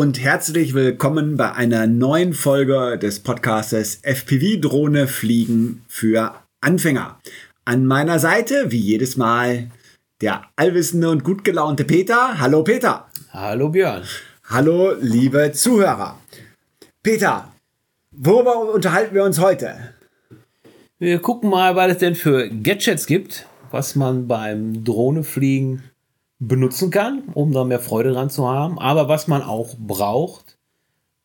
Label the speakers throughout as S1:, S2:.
S1: und herzlich willkommen bei einer neuen Folge des Podcastes FPV Drohne Fliegen für Anfänger. An meiner Seite, wie jedes Mal, der allwissende und gut gelaunte Peter. Hallo Peter.
S2: Hallo Björn.
S1: Hallo liebe Zuhörer. Peter, worüber unterhalten wir uns heute?
S2: Wir gucken mal, was es denn für Gadgets gibt, was man beim Drohnefliegen benutzen kann, um da mehr Freude dran zu haben, aber was man auch braucht,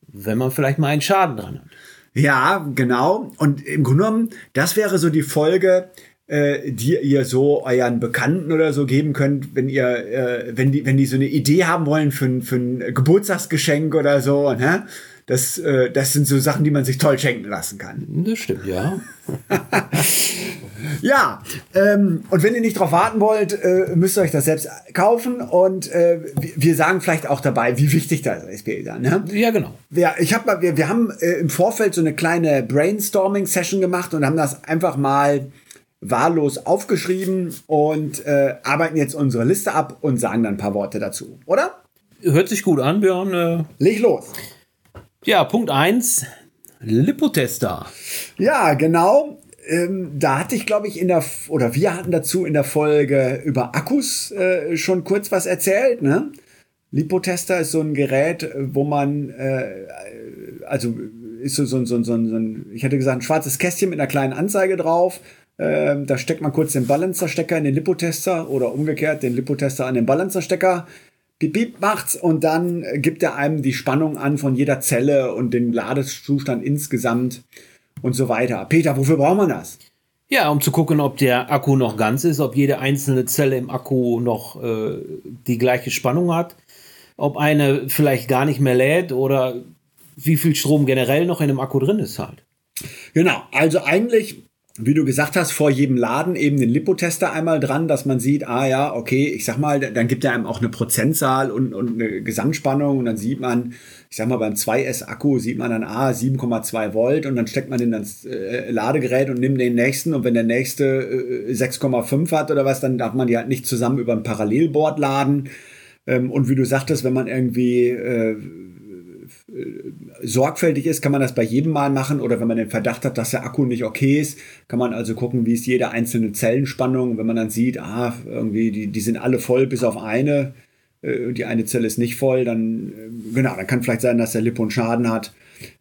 S2: wenn man vielleicht mal einen Schaden dran hat.
S1: Ja, genau. Und im Grunde genommen, das wäre so die Folge, äh, die ihr so euren Bekannten oder so geben könnt, wenn ihr, äh, wenn die, wenn die so eine Idee haben wollen für, für ein Geburtstagsgeschenk oder so, ne? Das, äh, das sind so Sachen, die man sich toll schenken lassen kann.
S2: Das stimmt, ja.
S1: ja, ähm, und wenn ihr nicht drauf warten wollt, äh, müsst ihr euch das selbst kaufen. Und äh, wir sagen vielleicht auch dabei, wie wichtig das ist, Peter. Ne?
S2: Ja, genau.
S1: Ja, ich hab, wir, wir haben äh, im Vorfeld so eine kleine Brainstorming-Session gemacht und haben das einfach mal wahllos aufgeschrieben und äh, arbeiten jetzt unsere Liste ab und sagen dann ein paar Worte dazu, oder?
S2: Hört sich gut an, Björn. Äh,
S1: Leg los.
S2: Ja, Punkt 1, Lipotester.
S1: Ja, genau. Ähm, da hatte ich, glaube ich, in der, oder wir hatten dazu in der Folge über Akkus äh, schon kurz was erzählt. Ne? Lipotester ist so ein Gerät, wo man, äh, also ist so, so, so, so, ein, ich hätte gesagt, ein schwarzes Kästchen mit einer kleinen Anzeige drauf. Ähm, da steckt man kurz den Balancer-Stecker in den Lipotester oder umgekehrt den Lipotester an den Balancer-Stecker piep, piep macht's und dann gibt er einem die Spannung an von jeder Zelle und den Ladezustand insgesamt und so weiter. Peter, wofür braucht man das?
S2: Ja, um zu gucken, ob der Akku noch ganz ist, ob jede einzelne Zelle im Akku noch äh, die gleiche Spannung hat, ob eine vielleicht gar nicht mehr lädt oder wie viel Strom generell noch in dem Akku drin ist halt.
S1: Genau, also eigentlich wie du gesagt hast, vor jedem Laden eben den Lipotester einmal dran, dass man sieht, ah ja, okay, ich sag mal, dann gibt er einem auch eine Prozentzahl und, und eine Gesamtspannung und dann sieht man, ich sag mal, beim 2S-Akku sieht man dann, ah, 7,2 Volt und dann steckt man in das äh, Ladegerät und nimmt den nächsten und wenn der nächste äh, 6,5 hat oder was, dann darf man die halt nicht zusammen über ein Parallelboard laden. Ähm, und wie du sagtest, wenn man irgendwie äh, sorgfältig ist, kann man das bei jedem Mal machen oder wenn man den Verdacht hat, dass der Akku nicht okay ist, kann man also gucken, wie ist jede einzelne Zellenspannung. Wenn man dann sieht, ah, irgendwie, die, die sind alle voll bis auf eine, äh, die eine Zelle ist nicht voll, dann, äh, genau, dann kann vielleicht sein, dass der Lipo einen Schaden hat.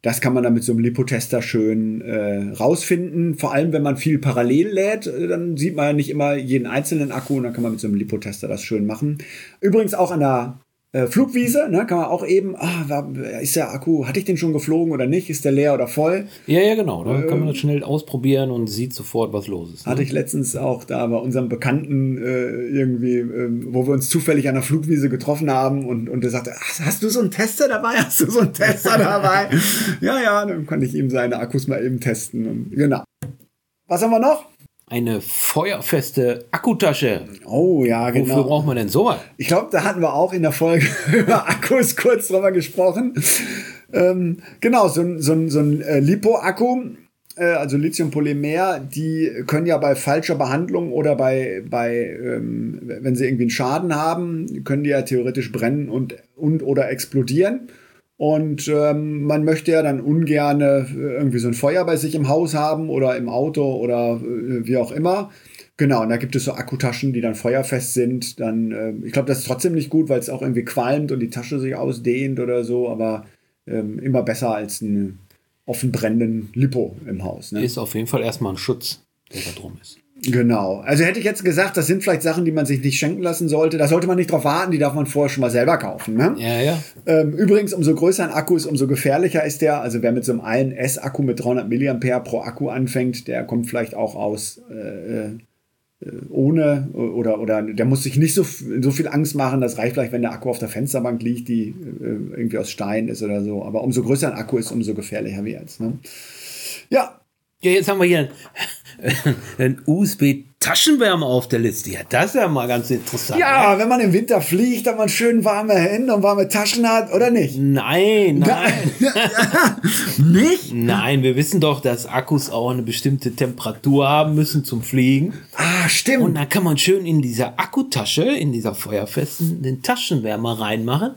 S1: Das kann man dann mit so einem Lipotester schön äh, rausfinden. Vor allem, wenn man viel parallel lädt, dann sieht man ja nicht immer jeden einzelnen Akku und dann kann man mit so einem Lipotester das schön machen. Übrigens auch an der äh, Flugwiese, ne, kann man auch eben, ah, ist der Akku, hatte ich den schon geflogen oder nicht? Ist der leer oder voll?
S2: Ja, ja, genau. Da ähm, kann man das schnell ausprobieren und sieht sofort, was los ist.
S1: Ne? Hatte ich letztens auch da bei unserem Bekannten äh, irgendwie, äh, wo wir uns zufällig an der Flugwiese getroffen haben und, und der sagte, hast du so einen Tester dabei? Hast du so einen Tester dabei? ja, ja, dann konnte ich ihm seine Akkus mal eben testen. Und, genau. Was haben wir noch?
S2: Eine feuerfeste Akkutasche.
S1: Oh ja,
S2: genau. Wofür braucht man denn sowas?
S1: Ich glaube, da hatten wir auch in der Folge über Akkus kurz drüber gesprochen. Ähm, genau, so, ein so, so ein äh, Lipo-Akku, äh, also Lithiumpolymer, die können ja bei falscher Behandlung oder bei, bei ähm, wenn sie irgendwie einen Schaden haben, können die ja theoretisch brennen und, und oder explodieren. Und ähm, man möchte ja dann ungern äh, irgendwie so ein Feuer bei sich im Haus haben oder im Auto oder äh, wie auch immer. Genau, und da gibt es so Akkutaschen, die dann feuerfest sind. Dann, äh, ich glaube, das ist trotzdem nicht gut, weil es auch irgendwie qualmt und die Tasche sich ausdehnt oder so, aber ähm, immer besser als einen offen brennenden Lipo im Haus.
S2: Ne? Ist auf jeden Fall erstmal ein Schutz, der da drum ist.
S1: Genau. Also hätte ich jetzt gesagt, das sind vielleicht Sachen, die man sich nicht schenken lassen sollte. Da sollte man nicht drauf warten, die darf man vorher schon mal selber kaufen. Ne?
S2: Ja, ja.
S1: Ähm, übrigens, umso größer ein Akku ist, umso gefährlicher ist der. Also wer mit so einem 1S-Akku mit 300 mAh pro Akku anfängt, der kommt vielleicht auch aus äh, äh, ohne oder, oder der muss sich nicht so, so viel Angst machen. Das reicht vielleicht, wenn der Akku auf der Fensterbank liegt, die äh, irgendwie aus Stein ist oder so. Aber umso größer ein Akku ist, umso gefährlicher wird es. Ne? Ja.
S2: Ja, jetzt haben wir hier ein USB Taschenwärmer auf der Liste. Ja, das ist ja mal ganz interessant.
S1: Ja, ja, wenn man im Winter fliegt, hat man schön warme Hände und warme Taschen hat, oder nicht?
S2: Nein, nein.
S1: nicht?
S2: Nein, wir wissen doch, dass Akkus auch eine bestimmte Temperatur haben müssen zum Fliegen.
S1: Ah, stimmt.
S2: Und dann kann man schön in dieser Akkutasche, in dieser feuerfesten, den Taschenwärmer reinmachen.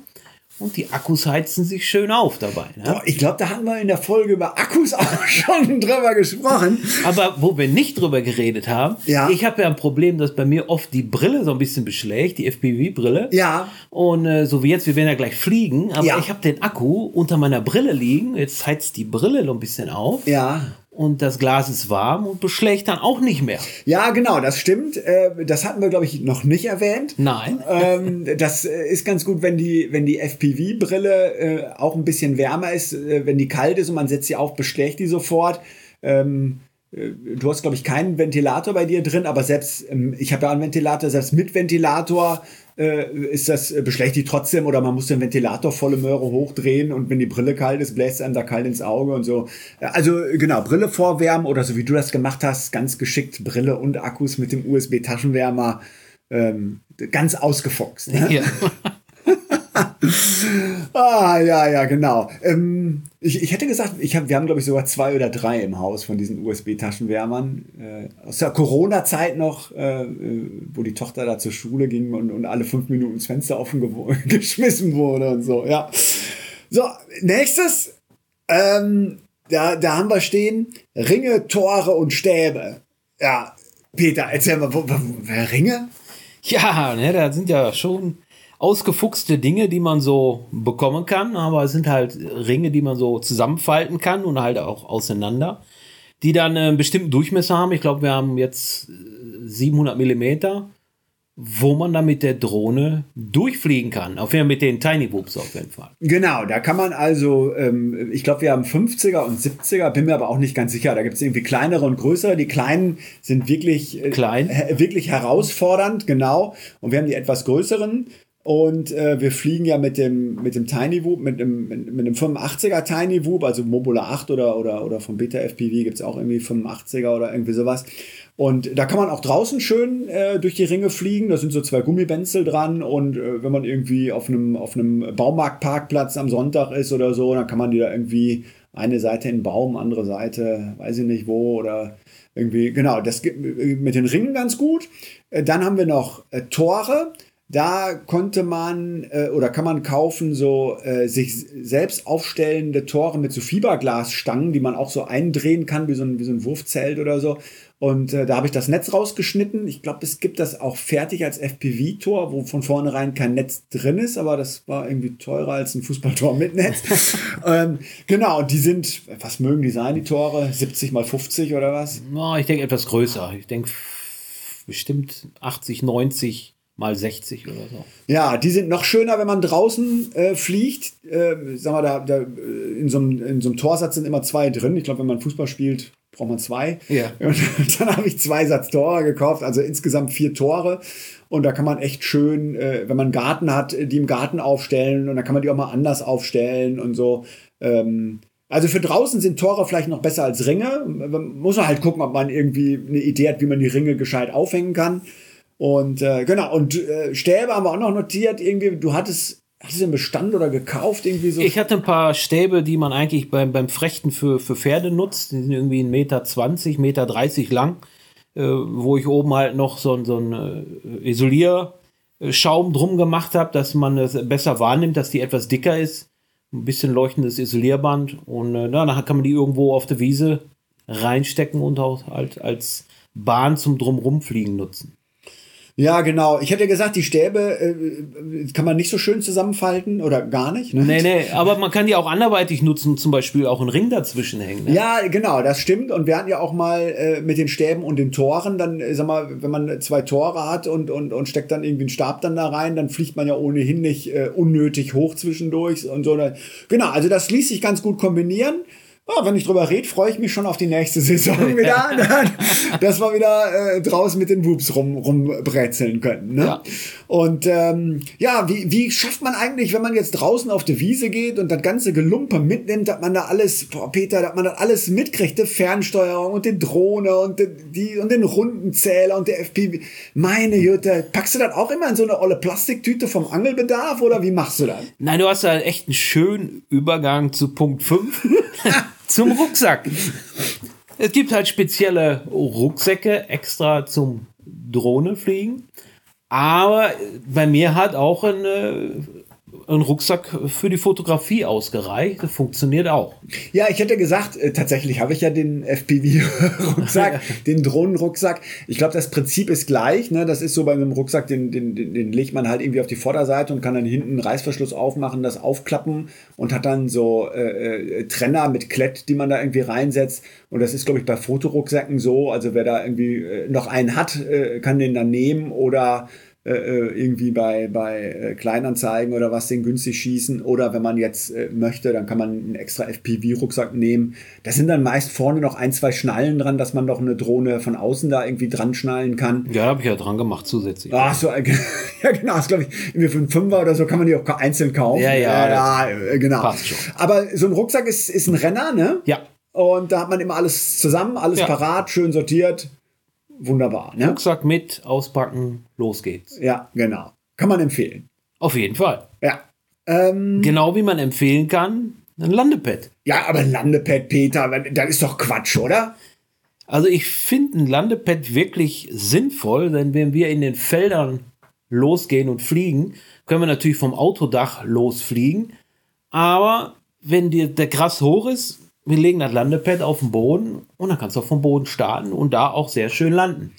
S2: Und die Akkus heizen sich schön auf dabei. Ne?
S1: Boah, ich glaube, da hatten wir in der Folge über Akkus auch schon drüber gesprochen.
S2: Aber wo wir nicht drüber geredet haben,
S1: Ja.
S2: ich habe ja ein Problem, dass bei mir oft die Brille so ein bisschen beschlägt, die FPV-Brille.
S1: Ja.
S2: Und äh, so wie jetzt, wir werden ja gleich fliegen, aber
S1: Ja.
S2: ich habe den Akku unter meiner Brille liegen. Jetzt heizt die Brille so ein bisschen auf.
S1: Ja.
S2: Und das Glas ist warm und beschlägt dann auch nicht mehr.
S1: Ja, genau, das stimmt. Äh, Das hatten wir, glaube ich, noch nicht erwähnt.
S2: Nein.
S1: ähm, das äh, ist ganz gut, wenn die, wenn die FPV-Brille äh, auch ein bisschen wärmer ist, wenn die kalt ist und man setzt sie auf, beschlägt die sofort. Ähm, äh, du hast, glaube ich, keinen Ventilator bei dir drin, aber selbst, ähm, ich habe ja einen Ventilator, selbst mit Ventilator äh, ist das, äh, beschlägt die trotzdem oder man muss den Ventilator volle Möhre hochdrehen und wenn die Brille kalt ist, bläst einem da kalt ins Auge und so. Äh, Also genau, Brille vorwärmen oder so wie du das gemacht hast, ganz geschickt Brille und Akkus mit dem USB-Taschenwärmer ähm, ganz ausgefuchst. Ne?
S2: Ja.
S1: Ah, ja, ja, genau. Ähm, ich, ich hätte gesagt, ich hab, wir haben, glaube ich, sogar zwei oder drei im Haus von diesen USB-Taschenwärmern. Äh, aus der Corona-Zeit noch, äh, äh, wo die Tochter da zur Schule ging und, und alle fünf Minuten das Fenster offen geschmissen wurde und so, ja. So, nächstes. Ähm, da, da haben wir stehen Ringe, Tore und Stäbe. Ja, Peter, erzähl mal, wo, wo, wer Ringe?
S2: Ja, ne, da sind ja schon ausgefuchste Dinge, die man so bekommen kann, aber es sind halt Ringe, die man so zusammenfalten kann und halt auch auseinander, die dann äh, einen bestimmten Durchmesser haben. Ich glaube, wir haben jetzt äh, 700 Millimeter, wo man dann mit der Drohne durchfliegen kann. Auf jeden Fall mit den Tiny Whoops auf jeden Fall.
S1: Genau, da kann man also, ähm, ich glaube, wir haben 50er und 70er, bin mir aber auch nicht ganz sicher. Da gibt es irgendwie kleinere und größere. Die kleinen sind wirklich, äh,
S2: Klein.
S1: äh, wirklich herausfordernd, genau. Und wir haben die etwas größeren. Und äh, wir fliegen ja mit dem, mit dem Tiny Whoop, mit dem, mit, mit dem 85er Tiny Whoop, also Mobula 8 oder, oder, oder vom Beta FPV gibt es auch irgendwie 85er oder irgendwie sowas. Und da kann man auch draußen schön äh, durch die Ringe fliegen. Da sind so zwei Gummibänzel dran. Und äh, wenn man irgendwie auf einem, auf einem Baumarktparkplatz am Sonntag ist oder so, dann kann man die da irgendwie eine Seite in den Baum, andere Seite, weiß ich nicht wo, oder irgendwie, genau, das geht mit den Ringen ganz gut. Äh, Dann haben wir noch äh, Tore. Da konnte man äh, oder kann man kaufen so äh, sich selbst aufstellende Tore mit so Fiberglasstangen, die man auch so eindrehen kann wie so ein, wie so ein Wurfzelt oder so. Und äh, da habe ich das Netz rausgeschnitten. Ich glaube, es gibt das auch fertig als FPV-Tor, wo von vornherein kein Netz drin ist, aber das war irgendwie teurer als ein Fußballtor mit Netz. ähm, genau, und die sind, was mögen die sein, die Tore? 70 mal 50 oder was?
S2: Na, ich denke etwas größer. Ich denke bestimmt 80, 90 mal 60 oder so.
S1: Ja, die sind noch schöner, wenn man draußen äh, fliegt. Äh, sag mal, da, da, äh, in, so einem, in so einem Torsatz sind immer zwei drin. Ich glaube, wenn man Fußball spielt, braucht man zwei.
S2: Ja.
S1: Und dann habe ich zwei Satz Tore gekauft, also insgesamt vier Tore. Und da kann man echt schön, äh, wenn man einen Garten hat, äh, die im Garten aufstellen und dann kann man die auch mal anders aufstellen und so. Ähm, also für draußen sind Tore vielleicht noch besser als Ringe. Man muss halt gucken, ob man irgendwie eine Idee hat, wie man die Ringe gescheit aufhängen kann. Und äh, genau, und äh, Stäbe haben wir auch noch notiert. Irgendwie, du hattest, hattest du einen Bestand oder gekauft, irgendwie so.
S2: Ich hatte ein paar Stäbe, die man eigentlich beim, beim Frechten für, für Pferde nutzt. Die sind irgendwie 1,20 Meter, 1,30 Meter lang, äh, wo ich oben halt noch so, ein- so einen äh, Isolierschaum drum gemacht habe, dass man es besser wahrnimmt, dass die etwas dicker ist. Ein bisschen leuchtendes Isolierband. Und äh, na, dann kann man die irgendwo auf der Wiese reinstecken und auch halt als Bahn zum Drumrumfliegen nutzen.
S1: Ja, genau. Ich hätte gesagt, die Stäbe äh, kann man nicht so schön zusammenfalten oder gar nicht. Ne?
S2: Nee, nee, aber man kann die auch anderweitig nutzen, zum Beispiel auch einen Ring dazwischen hängen. Ne?
S1: Ja, genau, das stimmt. Und wir hatten ja auch mal äh, mit den Stäben und den Toren, dann, äh, sag mal, wenn man zwei Tore hat und, und, und steckt dann irgendwie einen Stab dann da rein, dann fliegt man ja ohnehin nicht äh, unnötig hoch zwischendurch und so. Genau, also das ließ sich ganz gut kombinieren. Ja, wenn ich drüber rede, freue ich mich schon auf die nächste Saison wieder, dass wir wieder äh, draußen mit den Whoops rum, rumbrezeln können. Ne?
S2: Ja.
S1: Und ähm, ja, wie, wie schafft man eigentlich, wenn man jetzt draußen auf die Wiese geht und das ganze Gelumpe mitnimmt, dass man da alles, boah, Peter, dass man das alles mitkriegt, die Fernsteuerung und die Drohne und die, die und den Rundenzähler und der FPV. Meine Jütte, packst du das auch immer in so eine olle Plastiktüte vom Angelbedarf oder wie machst du das?
S2: Nein, du hast da echt einen schönen Übergang zu Punkt 5 zum Rucksack. Es gibt halt spezielle Rucksäcke extra zum Drohne fliegen. Aber bei mir hat auch ein äh, ein Rucksack für die Fotografie ausgereicht. Das funktioniert auch.
S1: Ja, ich hätte gesagt, äh, tatsächlich habe ich ja den FPV-Rucksack, den Drohnenrucksack. Ich glaube, das Prinzip ist gleich. Ne? Das ist so bei einem Rucksack, den, den, den, den legt man halt irgendwie auf die Vorderseite und kann dann hinten einen Reißverschluss aufmachen, das aufklappen und hat dann so äh, äh, Trenner mit Klett, die man da irgendwie reinsetzt. Und das ist, glaube ich, bei Fotorucksäcken so. Also wer da irgendwie äh, noch einen hat, äh, kann den dann nehmen oder irgendwie bei, bei äh, Kleinanzeigen oder was den günstig schießen. Oder wenn man jetzt äh, möchte, dann kann man einen extra FPV-Rucksack nehmen. Da sind dann meist vorne noch ein, zwei Schnallen dran, dass man noch eine Drohne von außen da irgendwie dran schnallen kann.
S2: Ja, habe ich ja dran gemacht zusätzlich.
S1: Ach so, äh, ja genau, das glaube ich, irgendwie für einen Fünfer oder so kann man die auch einzeln kaufen.
S2: Ja, ja,
S1: ja, äh, genau.
S2: passt schon.
S1: Aber so ein Rucksack ist, ist ein Renner, ne?
S2: Ja,
S1: Und da hat man immer alles zusammen, alles
S2: Ja.
S1: parat, schön sortiert. Wunderbar, ne?
S2: Rucksack mit, auspacken, los geht's.
S1: Ja, genau. Kann man empfehlen.
S2: Auf jeden Fall.
S1: Ja. Ähm,
S2: Genau wie man empfehlen kann, ein Landepad.
S1: ja, aber ein Landepad, Peter, das ist doch Quatsch, oder?
S2: Also ich finde ein Landepad wirklich sinnvoll, denn wenn wir in den Feldern losgehen und fliegen, können wir natürlich vom Autodach losfliegen. Aber wenn dir der Gras hoch ist, wir legen das Landepad auf den Boden und dann kannst du auch vom Boden starten und da auch sehr schön landen.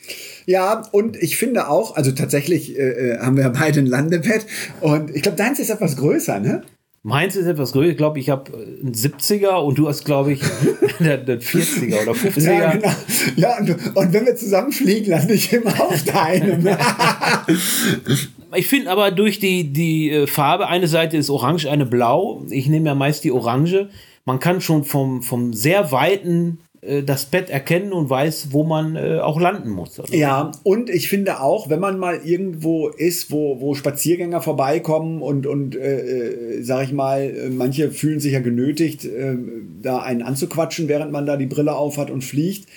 S1: Ja, und ich finde auch, also tatsächlich äh, äh, haben wir beide ein Landepad und ich glaube, deins ist etwas größer, ne?
S2: Meins ist etwas größer. Ich glaube, ich habe einen 70er und du hast, glaube ich, einen 40er oder 50er.
S1: Ja, genau. Ja, und, und wenn wir zusammen fliegen, lande ich immer auf deinem.
S2: Ich finde aber durch die, die äh, Farbe, eine Seite ist orange, eine blau. Ich nehme ja meist die orange. Man kann schon vom, vom sehr weiten äh, das Bett erkennen und weiß, wo man äh, auch landen muss. Also,
S1: Ja, und ich finde auch, wenn man mal irgendwo ist, wo, wo Spaziergänger vorbeikommen und, und äh, äh, sag ich mal, äh, manche fühlen sich ja genötigt, da einen anzuquatschen, während man da die Brille aufhat und fliegt.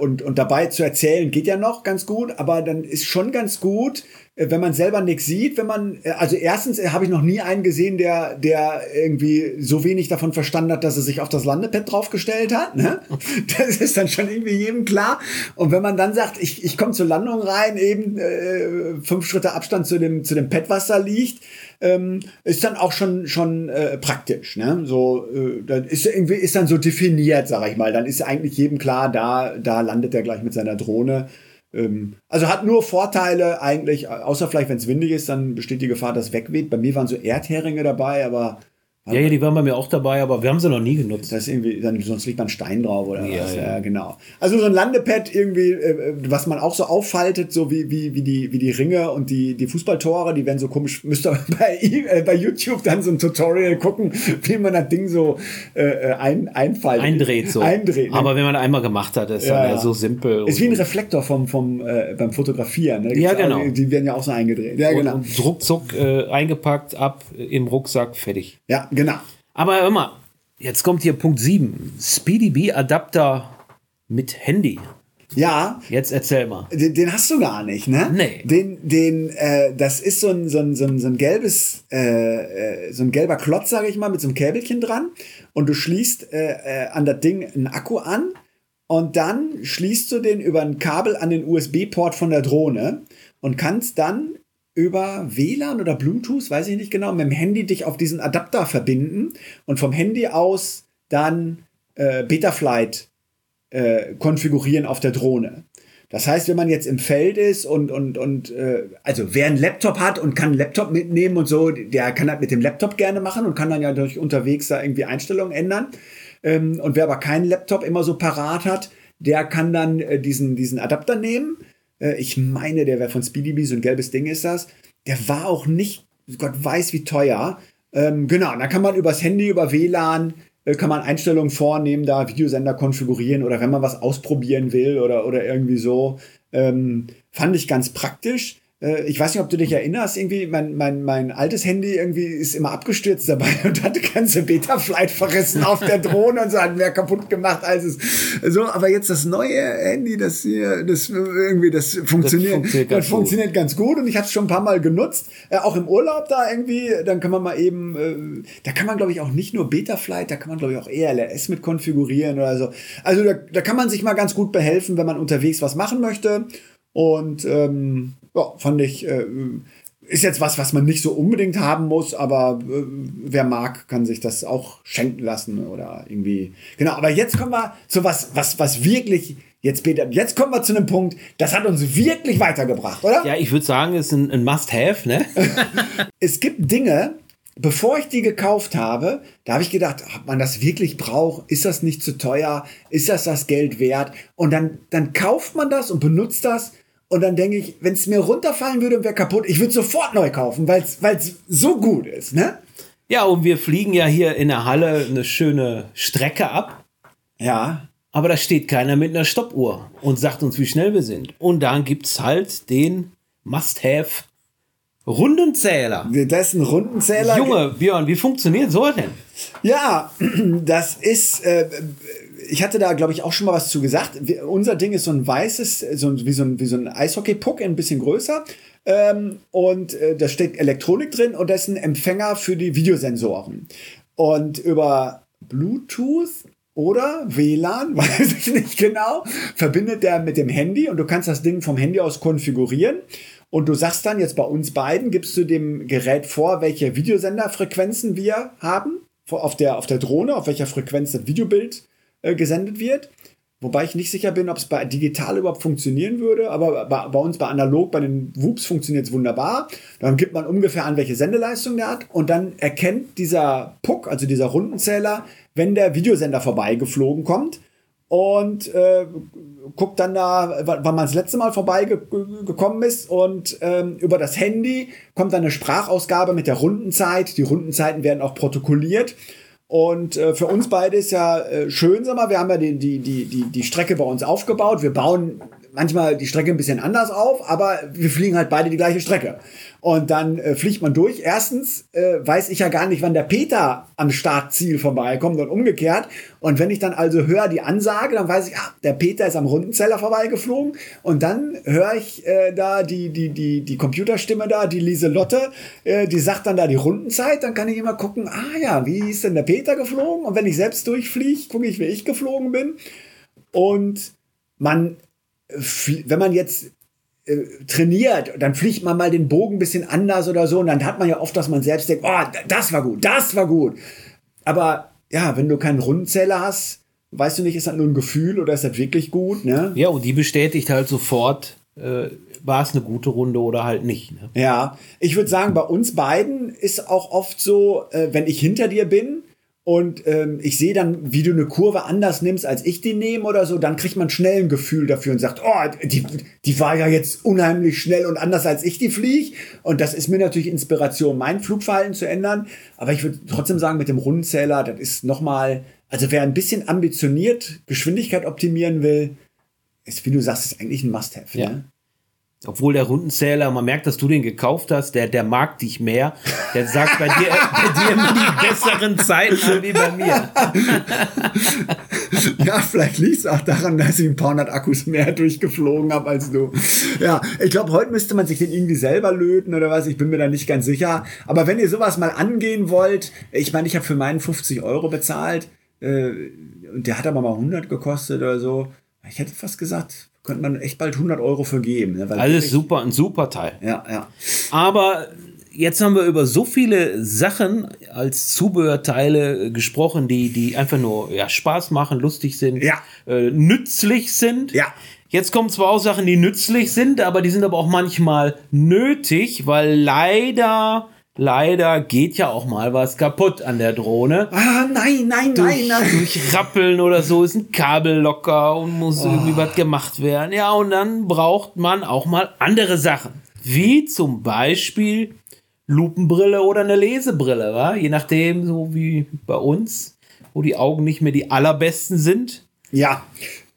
S1: Und, und dabei zu erzählen geht ja noch ganz gut, aber dann ist schon ganz gut, wenn man selber nichts sieht, wenn man, äh, also erstens äh, habe ich noch nie einen gesehen, der, der irgendwie so wenig davon verstanden hat, dass er sich auf das Landepad draufgestellt hat. Ne? Das ist dann schon irgendwie jedem klar. Und wenn man dann sagt, ich, ich komme zur Landung rein, eben äh, fünf Schritte Abstand zu dem, zu dem Pad, was da liegt, ähm, ist dann auch schon, schon äh, praktisch. Ne? So, äh, dann ist irgendwie ist dann so definiert, sag ich mal. Dann ist eigentlich jedem klar, da, da landet er gleich mit seiner Drohne. Ähm, also hat nur Vorteile eigentlich, außer vielleicht, wenn es windig ist, dann besteht die Gefahr, dass wegweht. Bei mir waren so Erdheringe dabei, aber
S2: ja, ja, die waren bei mir auch dabei, aber wir haben sie noch nie genutzt.
S1: das ist irgendwie, dann, sonst liegt man Stein drauf oder
S2: Ja,
S1: was.
S2: ja.
S1: Ja. genau. Also so ein Landepad irgendwie, äh, was man auch so auffaltet, so wie, wie, wie, die, wie die Ringe und die, die Fußballtore, die werden so komisch, müsst ihr bei, äh, bei YouTube dann so ein Tutorial gucken, wie man das Ding so äh, ein, einfaltet.
S2: Eindreht so.
S1: Eindreht. ne?
S2: Aber wenn man einmal gemacht hat, ist
S1: Ja,
S2: dann ja so simpel.
S1: ist wie ein Reflektor vom, vom, äh, beim Fotografieren. Ne?
S2: Ja, genau.
S1: Auch, die werden ja auch so eingedreht. Ja,
S2: und,
S1: genau.
S2: und ruckzuck äh, eingepackt, ab äh, im Rucksack, fertig.
S1: Ja, genau.
S2: Aber immer, jetzt kommt hier Punkt 7. SpeedyB-Adapter mit Handy.
S1: Ja,
S2: Jetzt erzähl mal.
S1: Den, den hast du gar nicht, ne?
S2: Nee.
S1: Den, den, äh, das ist so ein, so ein, so ein, so ein gelbes, äh, äh, so ein gelber Klotz, sage ich mal, mit so einem Käbelchen dran. Und du schließt äh, äh, an das Ding einen Akku an und dann schließt du den über ein Kabel an den USB-Port von der Drohne und kannst dann über WLAN oder Bluetooth, weiß ich nicht genau, mit dem Handy dich auf diesen Adapter verbinden und vom Handy aus dann äh, Betaflight äh, konfigurieren auf der Drohne. Das heißt, wenn man jetzt im Feld ist und, und, und äh, also wer einen Laptop hat und kann einen Laptop mitnehmen und so, der kann das mit dem Laptop gerne machen und kann dann ja durch unterwegs da irgendwie Einstellungen ändern. Ähm, und wer aber keinen Laptop immer so parat hat, der kann dann äh, diesen, diesen Adapter nehmen. Äh, ich meine, der wäre von SpeedyBee, so ein gelbes Ding ist das. Der war auch nicht, Gott weiß wie teuer. Ähm, genau, da kann man übers Handy, über WLAN, äh, kann man Einstellungen vornehmen, da Videosender konfigurieren oder wenn man was ausprobieren will oder, oder irgendwie so. Ähm, fand ich ganz praktisch. Äh, ich weiß nicht, ob du dich erinnerst, irgendwie, mein, mein, mein altes Handy irgendwie ist immer abgestürzt dabei und hat die ganze Beta-Flight verrissen auf der Drohne und so hat mehr kaputt gemacht als es. So, aber jetzt das neue Handy, das hier, das irgendwie, das funktioniert,
S2: funktioniert
S1: das
S2: ganz gut.
S1: funktioniert ganz gut und ich habe es schon ein paar Mal genutzt. Äh, auch im Urlaub da irgendwie, dann kann man mal eben, äh, da kann man glaube ich auch nicht nur Beta-Flight, da kann man glaube ich auch ELRS mit konfigurieren oder so. Also da, da kann man sich mal ganz gut behelfen, wenn man unterwegs was machen möchte. Und ähm, ja, fand ich, äh, ist jetzt was, was man nicht so unbedingt haben muss, aber äh, wer mag, kann sich das auch schenken lassen oder irgendwie. Genau, aber jetzt kommen wir zu was, was, was wirklich. Jetzt, Peter, jetzt kommen wir zu einem Punkt, das hat uns wirklich weitergebracht, oder?
S2: Ja, ich würde sagen, es ist ein, ein Must-Have, ne?
S1: es gibt Dinge, bevor ich die gekauft habe, da habe ich gedacht, ob man das wirklich braucht, ist das nicht zu teuer, ist das das Geld wert? Und dann, dann kauft man das und benutzt das und dann denke ich, wenn es mir runterfallen würde und wäre kaputt, ich würde sofort neu kaufen, weil es so gut ist, ne?
S2: Ja, und wir fliegen ja hier in der Halle eine schöne Strecke ab.
S1: Ja.
S2: Aber da steht keiner mit einer Stoppuhr und sagt uns, wie schnell wir sind. Und dann gibt es halt den Must-Have Rundenzähler.
S1: Das ist ein Rundenzähler.
S2: Junge, Björn, wie funktioniert so denn?
S1: Ja, das ist, äh, ich hatte da, glaube ich, auch schon mal was zu gesagt. Wir, unser Ding ist so ein weißes, so wie so ein, so ein Eishockey-Puck, ein bisschen größer. Ähm, und äh, da steckt Elektronik drin und das ist ein Empfänger für die Videosensoren. Und über Bluetooth oder WLAN, weiß ich nicht genau, verbindet der mit dem Handy und du kannst das Ding vom Handy aus konfigurieren. Und du sagst dann jetzt bei uns beiden, gibst du dem Gerät vor, welche Videosenderfrequenzen wir haben auf der, auf der Drohne, auf welcher Frequenz das Videobild äh, gesendet wird. Wobei ich nicht sicher bin, ob es bei digital überhaupt funktionieren würde, aber bei, bei uns bei analog, bei den WUPs funktioniert es wunderbar. Dann gibt man ungefähr an, welche Sendeleistung der hat und dann erkennt dieser Puck, also dieser Rundenzähler, wenn der Videosender vorbeigeflogen kommt und äh, guckt dann da, wann man das letzte Mal vorbeigekommen ist und ähm, über das Handy kommt dann eine Sprachausgabe mit der Rundenzeit. Die Rundenzeiten werden auch protokolliert und äh, für uns beide ist ja äh, schön, sag mal, wir haben ja die, die, die, die, die Strecke bei uns aufgebaut. Wir bauen manchmal die Strecke ein bisschen anders auf, aber wir fliegen halt beide die gleiche Strecke. Und dann äh, fliegt man durch. Erstens äh, weiß ich ja gar nicht, wann der Peter am Startziel vorbeikommt und umgekehrt. Und wenn ich dann also höre die Ansage, dann weiß ich, ah, der Peter ist am Rundenzeller vorbeigeflogen. Und dann höre ich äh, da die, die, die, die Computerstimme da, die Lieselotte, äh, die sagt dann da die Rundenzeit. Dann kann ich immer gucken, ah ja, wie ist denn der Peter geflogen? Und wenn ich selbst durchfliege, gucke ich, wie ich geflogen bin. Und man wenn man jetzt äh, trainiert, dann fliegt man mal den Bogen ein bisschen anders oder so und dann hat man ja oft, dass man selbst denkt, oh, das war gut, das war gut. Aber ja, wenn du keinen Rundenzähler hast, weißt du nicht, ist das nur ein Gefühl oder ist das wirklich gut, ne?
S2: Ja, und die bestätigt halt sofort, äh, war es eine gute Runde oder halt nicht. Ne?
S1: Ja, ich würde sagen, bei uns beiden ist auch oft so, äh, wenn ich hinter dir bin, und ähm, ich sehe dann, wie du eine Kurve anders nimmst, als ich die nehme oder so, dann kriegt man schnell ein Gefühl dafür und sagt, oh, die, die war ja jetzt unheimlich schnell und anders, als ich die fliege. Und das ist mir natürlich Inspiration, mein Flugverhalten zu ändern. Aber ich würde trotzdem sagen, mit dem Rundenzähler, das ist nochmal, also wer ein bisschen ambitioniert Geschwindigkeit optimieren will, ist, wie du sagst, ist eigentlich ein Must-Have.
S2: Ja. Ne? Obwohl der Rundenzähler, man merkt, dass du den gekauft hast, der, der mag dich mehr. Der sagt bei dir, bei dir immer die besseren Zeiten an wie bei mir.
S1: ja, vielleicht liegt es auch daran, dass ich ein paar hundert Akkus mehr durchgeflogen habe als du. Ja, ich glaube, heute müsste man sich den irgendwie selber löten oder was. Ich bin mir da nicht ganz sicher. Aber wenn ihr sowas mal angehen wollt, ich meine, ich habe für meinen 50 Euro bezahlt äh, und der hat aber mal 100 gekostet oder so. Ich hätte fast gesagt, könnte man echt bald 100 Euro für geben. Ne?
S2: Alles super, ein super Teil.
S1: Ja, ja.
S2: Aber jetzt haben wir über so viele Sachen als Zubehörteile gesprochen, die, die einfach nur ja, Spaß machen, lustig sind,
S1: ja.
S2: äh, nützlich sind.
S1: Ja.
S2: Jetzt kommen zwar auch Sachen, die nützlich sind, aber die sind aber auch manchmal nötig, weil leider leider geht ja auch mal was kaputt an der Drohne.
S1: Ah, nein, nein, durch,
S2: nein,
S1: nein.
S2: Durch Rappeln oder so ist ein Kabel locker und muss oh. irgendwie was gemacht werden. Ja, und dann braucht man auch mal andere Sachen. Wie zum Beispiel Lupenbrille oder eine Lesebrille, wa? je nachdem, so wie bei uns, wo die Augen nicht mehr die allerbesten sind.
S1: Ja,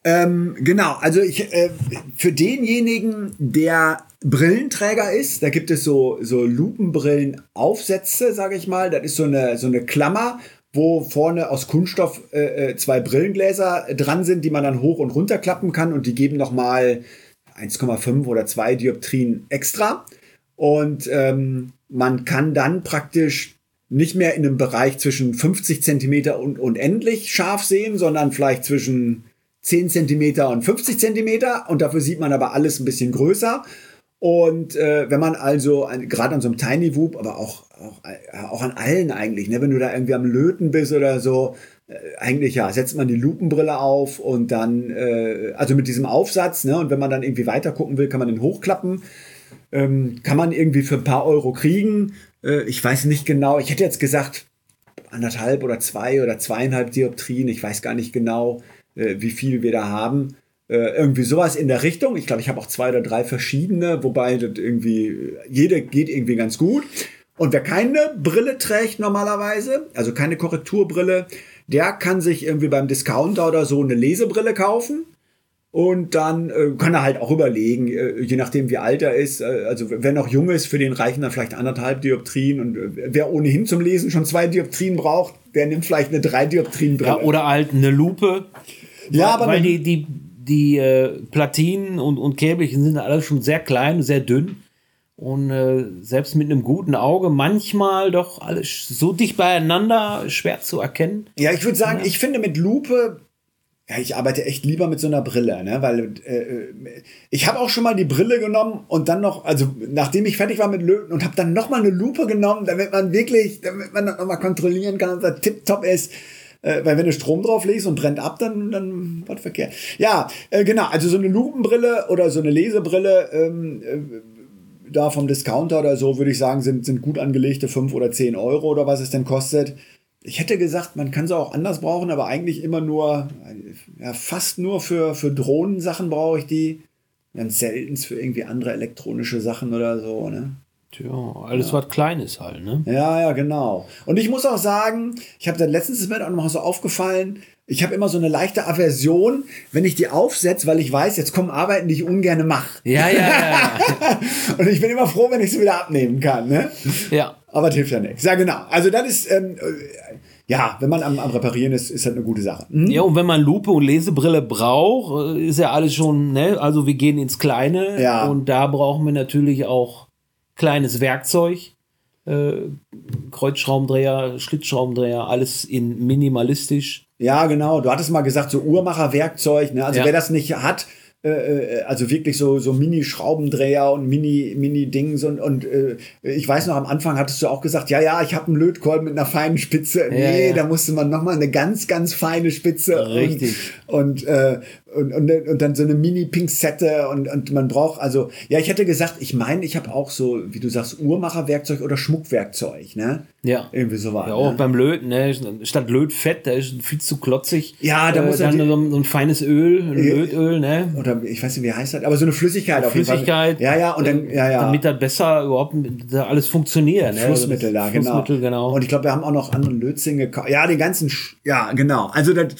S1: ähm, genau. Also ich, äh, für denjenigen, der Brillenträger ist. Da gibt es so, so Lupenbrillenaufsätze, sage ich mal. Das ist so eine, so eine Klammer, wo vorne aus Kunststoff äh, äh zwei Brillengläser dran sind, die man dann hoch und runter klappen kann und die geben nochmal 1,5 oder 2 Dioptrien extra. Und ähm, man kann dann praktisch nicht mehr in einem Bereich zwischen 50 Zentimeter und unendlich scharf sehen, sondern vielleicht zwischen 10 Zentimeter und 50 Zentimeter. Und dafür sieht man aber alles ein bisschen größer. Und äh, wenn man also gerade an so einem Tiny Whoop, aber auch, auch, äh, auch an allen eigentlich, ne, wenn du da irgendwie am Löten bist oder so, äh, eigentlich ja, setzt man die Lupenbrille auf und dann, äh, also mit diesem Aufsatz, ne, und wenn man dann irgendwie weiter gucken will, kann man den hochklappen. Ähm, kann man irgendwie für ein paar Euro kriegen. Äh, ich weiß nicht genau, ich hätte jetzt gesagt, anderthalb oder zwei oder zweieinhalb Dioptrien, ich weiß gar nicht genau, äh, wie viel wir da haben. Äh, irgendwie sowas in der Richtung. Ich glaube, ich habe auch zwei oder drei verschiedene, wobei das irgendwie, jede geht irgendwie ganz gut. Und wer keine Brille trägt normalerweise, also keine Korrekturbrille, der kann sich irgendwie beim Discounter oder so eine Lesebrille kaufen. Und dann äh, kann er halt auch überlegen, äh, je nachdem wie alt er ist, äh, also wer noch jung ist, für den reichen dann vielleicht anderthalb Dioptrien und äh, wer ohnehin zum Lesen schon zwei Dioptrien braucht, der nimmt vielleicht eine drei Dioptrien Brille.
S2: Ja, oder halt eine Lupe.
S1: Ja, aber
S2: weil die, die, die äh, Platinen und, und Käbelchen sind alle schon sehr klein, sehr dünn. Und äh, selbst mit einem guten Auge manchmal doch alles so dicht beieinander, schwer zu erkennen.
S1: Ja, ich würde sagen, ja. ich finde mit Lupe ja, ich arbeite echt lieber mit so einer Brille, ne? weil äh, ich habe auch schon mal die Brille genommen und dann noch, also nachdem ich fertig war mit Löten und habe dann noch mal eine Lupe genommen, damit man wirklich, damit man das noch mal kontrollieren kann, ob das tipptopp ist. Äh, weil wenn du Strom drauf legst und brennt ab, dann, dann was verkehrt. Ja, äh, genau, also so eine Lupenbrille oder so eine Lesebrille, ähm, äh, da vom Discounter oder so, würde ich sagen, sind, sind gut angelegte 5 oder 10 Euro oder was es denn kostet ich hätte gesagt, man kann sie auch anders brauchen, aber eigentlich immer nur, ja, fast nur für, für Drohnensachen brauche ich die. Ganz selten für irgendwie andere elektronische Sachen oder so, ne?
S2: Tja, alles ja. was Kleines halt, ne?
S1: Ja, ja, genau. Und ich muss auch sagen, ich habe da letztens ist mir auch noch so aufgefallen, ich habe immer so eine leichte Aversion, wenn ich die aufsetze, weil ich weiß, jetzt kommen Arbeiten, die ich ungern mache.
S2: Ja, ja, ja.
S1: und ich bin immer froh, wenn ich sie wieder abnehmen kann, ne?
S2: Ja.
S1: Aber das hilft ja nichts. Ja, genau. Also das ist, ähm, ja, wenn man am, am Reparieren ist, ist das eine gute Sache.
S2: Mhm. Ja, und wenn man Lupe und Lesebrille braucht, äh, ist ja alles schon, ne? Also wir gehen ins Kleine
S1: ja.
S2: und da brauchen wir natürlich auch kleines Werkzeug. Äh, Kreuzschraubendreher, Schlitzschraubendreher, alles in minimalistisch.
S1: Ja, genau. Du hattest mal gesagt, so Uhrmacherwerkzeug. Ne? Also ja. wer das nicht hat, äh, äh, also wirklich so, so Mini-Schraubendreher und Mini-Mini-Dings und, und äh, ich weiß noch, am Anfang hattest du auch gesagt, ja, ja, ich habe einen Lötkolben mit einer feinen Spitze. Ja, nee, ja. da musste man nochmal eine ganz, ganz feine Spitze.
S2: Richtig.
S1: Und, und äh, und, und, und dann so eine Mini-Pinzette und, und man braucht, also, ja, ich hätte gesagt, ich meine, ich habe auch so, wie du sagst, Uhrmacherwerkzeug oder Schmuckwerkzeug, ne?
S2: Ja.
S1: Irgendwie so war.
S2: Ja, auch ne? beim Löten, ne? Statt Lötfett, da ist viel zu klotzig.
S1: Ja, da
S2: äh,
S1: muss
S2: dann so, so, ein feines Öl, ein äh, Lötöl, ne?
S1: Oder ich weiß nicht, wie heißt das, aber so eine Flüssigkeit
S2: auf Flüssigkeit.
S1: Ja, ja, und dann, ja, ja.
S2: Damit das besser überhaupt da alles funktioniert,
S1: ne? Flussmittel da, genau.
S2: Flussmittel, genau.
S1: Und ich glaube, wir haben auch noch andere Lötzlinge. Ja, den ganzen, Sch ja, genau. Also das,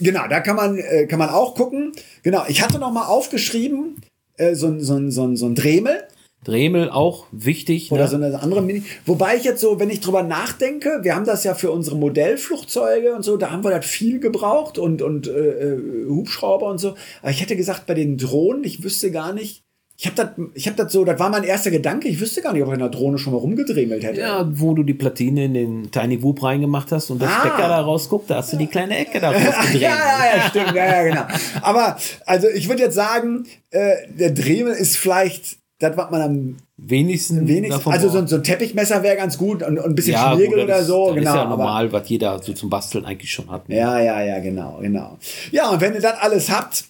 S1: Genau, da kann man, äh, kann man auch gucken. Genau, ich hatte noch mal aufgeschrieben, äh, so, so, so, so ein Dremel.
S2: Dremel auch wichtig.
S1: Oder ne? so eine andere Mini. Wobei ich jetzt so, wenn ich drüber nachdenke, wir haben das ja für unsere Modellflugzeuge und so, da haben wir das viel gebraucht und, und äh, äh Hubschrauber und so. Aber ich hätte gesagt, bei den Drohnen, ich wüsste gar nicht, ich habe das, ich habe das so, das war mein erster Gedanke. Ich wüsste gar nicht, ob ich in der Drohne schon mal rumgedremelt hätte.
S2: Ja, wo du die Platine in den Tiny Whoop reingemacht hast und das ah. Stecker da rausguckt, da hast du die kleine Ecke da rausgedreht.
S1: ja, ja, ja, stimmt, ja, ja, genau. Aber also ich würde jetzt sagen, äh, der Dremel ist vielleicht das, was man am
S2: wenigsten,
S1: wenigsten also so, so, ein Teppichmesser wäre ganz gut und, und ein bisschen ja, Schmiergel oder so.
S2: Das genau, ist ja normal, was jeder so zum Basteln eigentlich schon hat.
S1: Ne? Ja, ja, ja, genau, genau. Ja, und wenn ihr das alles habt,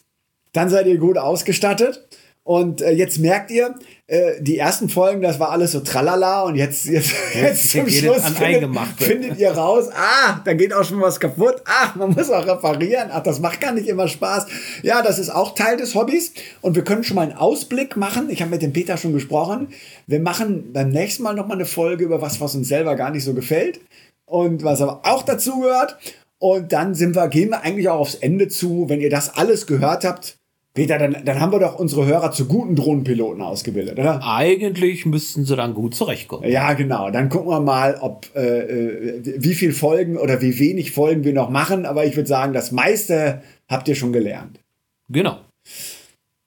S1: dann seid ihr gut ausgestattet. Und äh, jetzt merkt ihr, äh, die ersten Folgen, das war alles so tralala und jetzt, jetzt, jetzt zum Schluss findet, findet, ihr raus, ah, da geht auch schon was kaputt, ach, man muss auch reparieren, ach, das macht gar nicht immer Spaß. Ja, das ist auch Teil des Hobbys und wir können schon mal einen Ausblick machen. Ich habe mit dem Peter schon gesprochen. Wir machen beim nächsten Mal nochmal eine Folge über was, was uns selber gar nicht so gefällt und was aber auch dazu gehört. Und dann sind wir, gehen wir eigentlich auch aufs Ende zu. Wenn ihr das alles gehört habt, Peter, dann, dann haben wir doch unsere Hörer zu guten Drohnenpiloten ausgebildet, oder?
S2: Eigentlich müssten sie dann gut zurechtkommen.
S1: Ja, genau. Dann gucken wir mal, ob äh, äh, wie viel Folgen oder wie wenig Folgen wir noch machen. Aber ich würde sagen, das meiste habt ihr schon gelernt.
S2: Genau.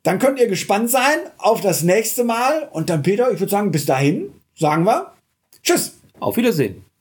S1: Dann könnt ihr gespannt sein auf das nächste Mal. Und dann, Peter, ich würde sagen, bis dahin sagen wir Tschüss.
S2: Auf Wiedersehen.